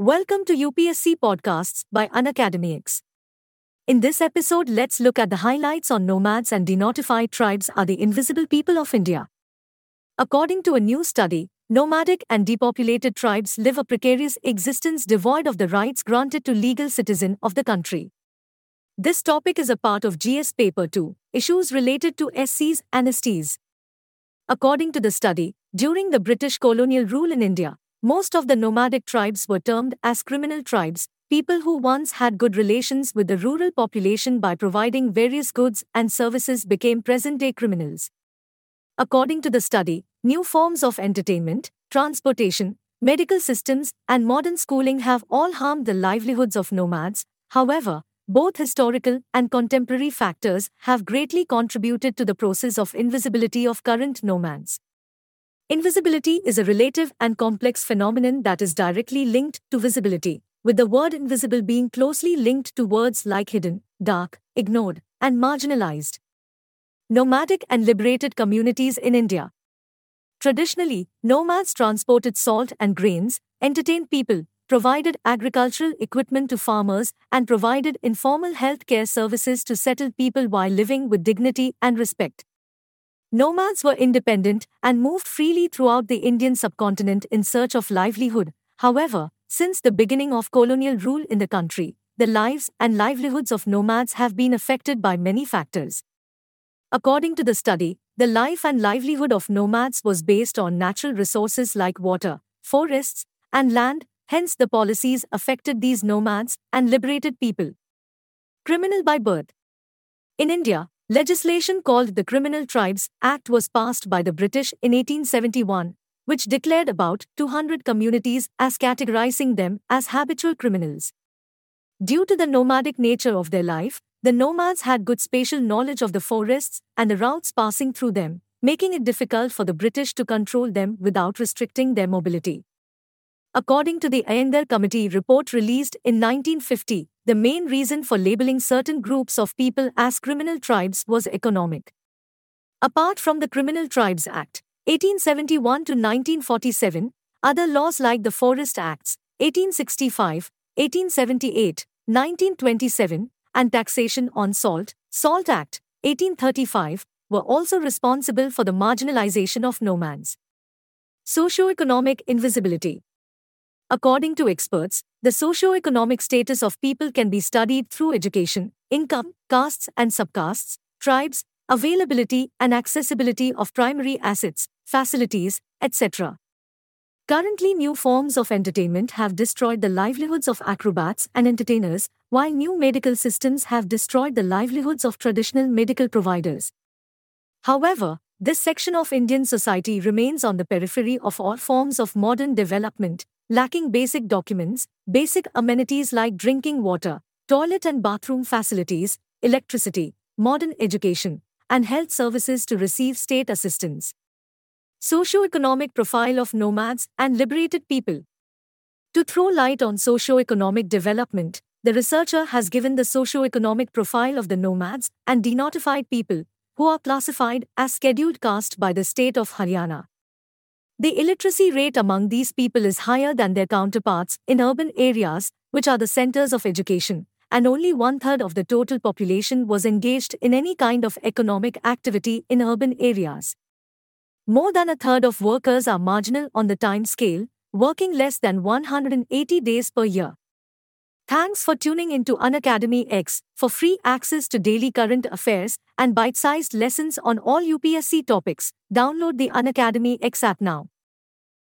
Welcome to UPSC Podcasts by Unacademy X. In this episode, let's look at the highlights on nomads and denotified tribes are the invisible people of India. According to a new study, nomadic and depopulated tribes live a precarious existence devoid of the rights granted to legal citizen of the country. This topic is a part of GS Paper 2, issues related to SCs and STs. According to the study, during the British colonial rule in India, most of the nomadic tribes were termed as criminal tribes, people who once had good relations with the rural population by providing various goods and services became present day criminals. According to the study, new forms of entertainment, transportation, medical systems, and modern schooling have all harmed the livelihoods of nomads. However, both historical and contemporary factors have greatly contributed to the process of invisibility of current nomads. Invisibility is a relative and complex phenomenon that is directly linked to visibility, with the word invisible being closely linked to words like hidden, dark, ignored, and marginalized. Nomadic and liberated communities in India. Traditionally, nomads transported salt and grains, entertained people, provided agricultural equipment to farmers, and provided informal health care services to settled people while living with dignity and respect. Nomads were independent and moved freely throughout the Indian subcontinent in search of livelihood. However, since the beginning of colonial rule in the country, the lives and livelihoods of nomads have been affected by many factors. According to the study, the life and livelihood of nomads was based on natural resources like water, forests, and land, Hence, the policies affected these nomads and liberated people. Criminal by birth. In India, legislation called the Criminal Tribes Act was passed by the British in 1871, which declared about 200 communities as categorizing them as habitual criminals. Due to the nomadic nature of their life, the nomads had good spatial knowledge of the forests and the routes passing through them, making it difficult for the British to control them without restricting their mobility. According to the Iyengar Committee report released in 1950, the main reason for labeling certain groups of people as criminal tribes was economic. Apart from the Criminal Tribes Act, 1871 to 1947, other laws like the Forest Acts, 1865, 1878, 1927, and Taxation on Salt, Salt Act, 1835, were also responsible for the marginalization of nomads. Socioeconomic invisibility. According to experts, the socio-economic status of people can be studied through education, income, castes and subcastes, tribes, availability and accessibility of primary assets, facilities, etc. Currently, new forms of entertainment have destroyed the livelihoods of acrobats and entertainers, while new medical systems have destroyed the livelihoods of traditional medical providers. However, this section of Indian society remains on the periphery of all forms of modern development, lacking basic documents, basic amenities like drinking water, toilet and bathroom facilities, electricity, modern education, and health services to receive state assistance. Socio-economic profile of nomads and liberated people. To throw light on socio-economic development, the researcher has given the socio-economic profile of the nomads and denotified people, who are classified as scheduled caste by the state of Haryana. The illiteracy rate among these people is higher than their counterparts in urban areas, which are the centers of education, and only one third of the total population was engaged in any kind of economic activity in urban areas. More than a third of workers are marginal on the time scale, working less than 180 days per year. Thanks for tuning into Unacademy X for free access to daily current affairs and bite sized lessons on all UPSC topics. Download the Unacademy X app now.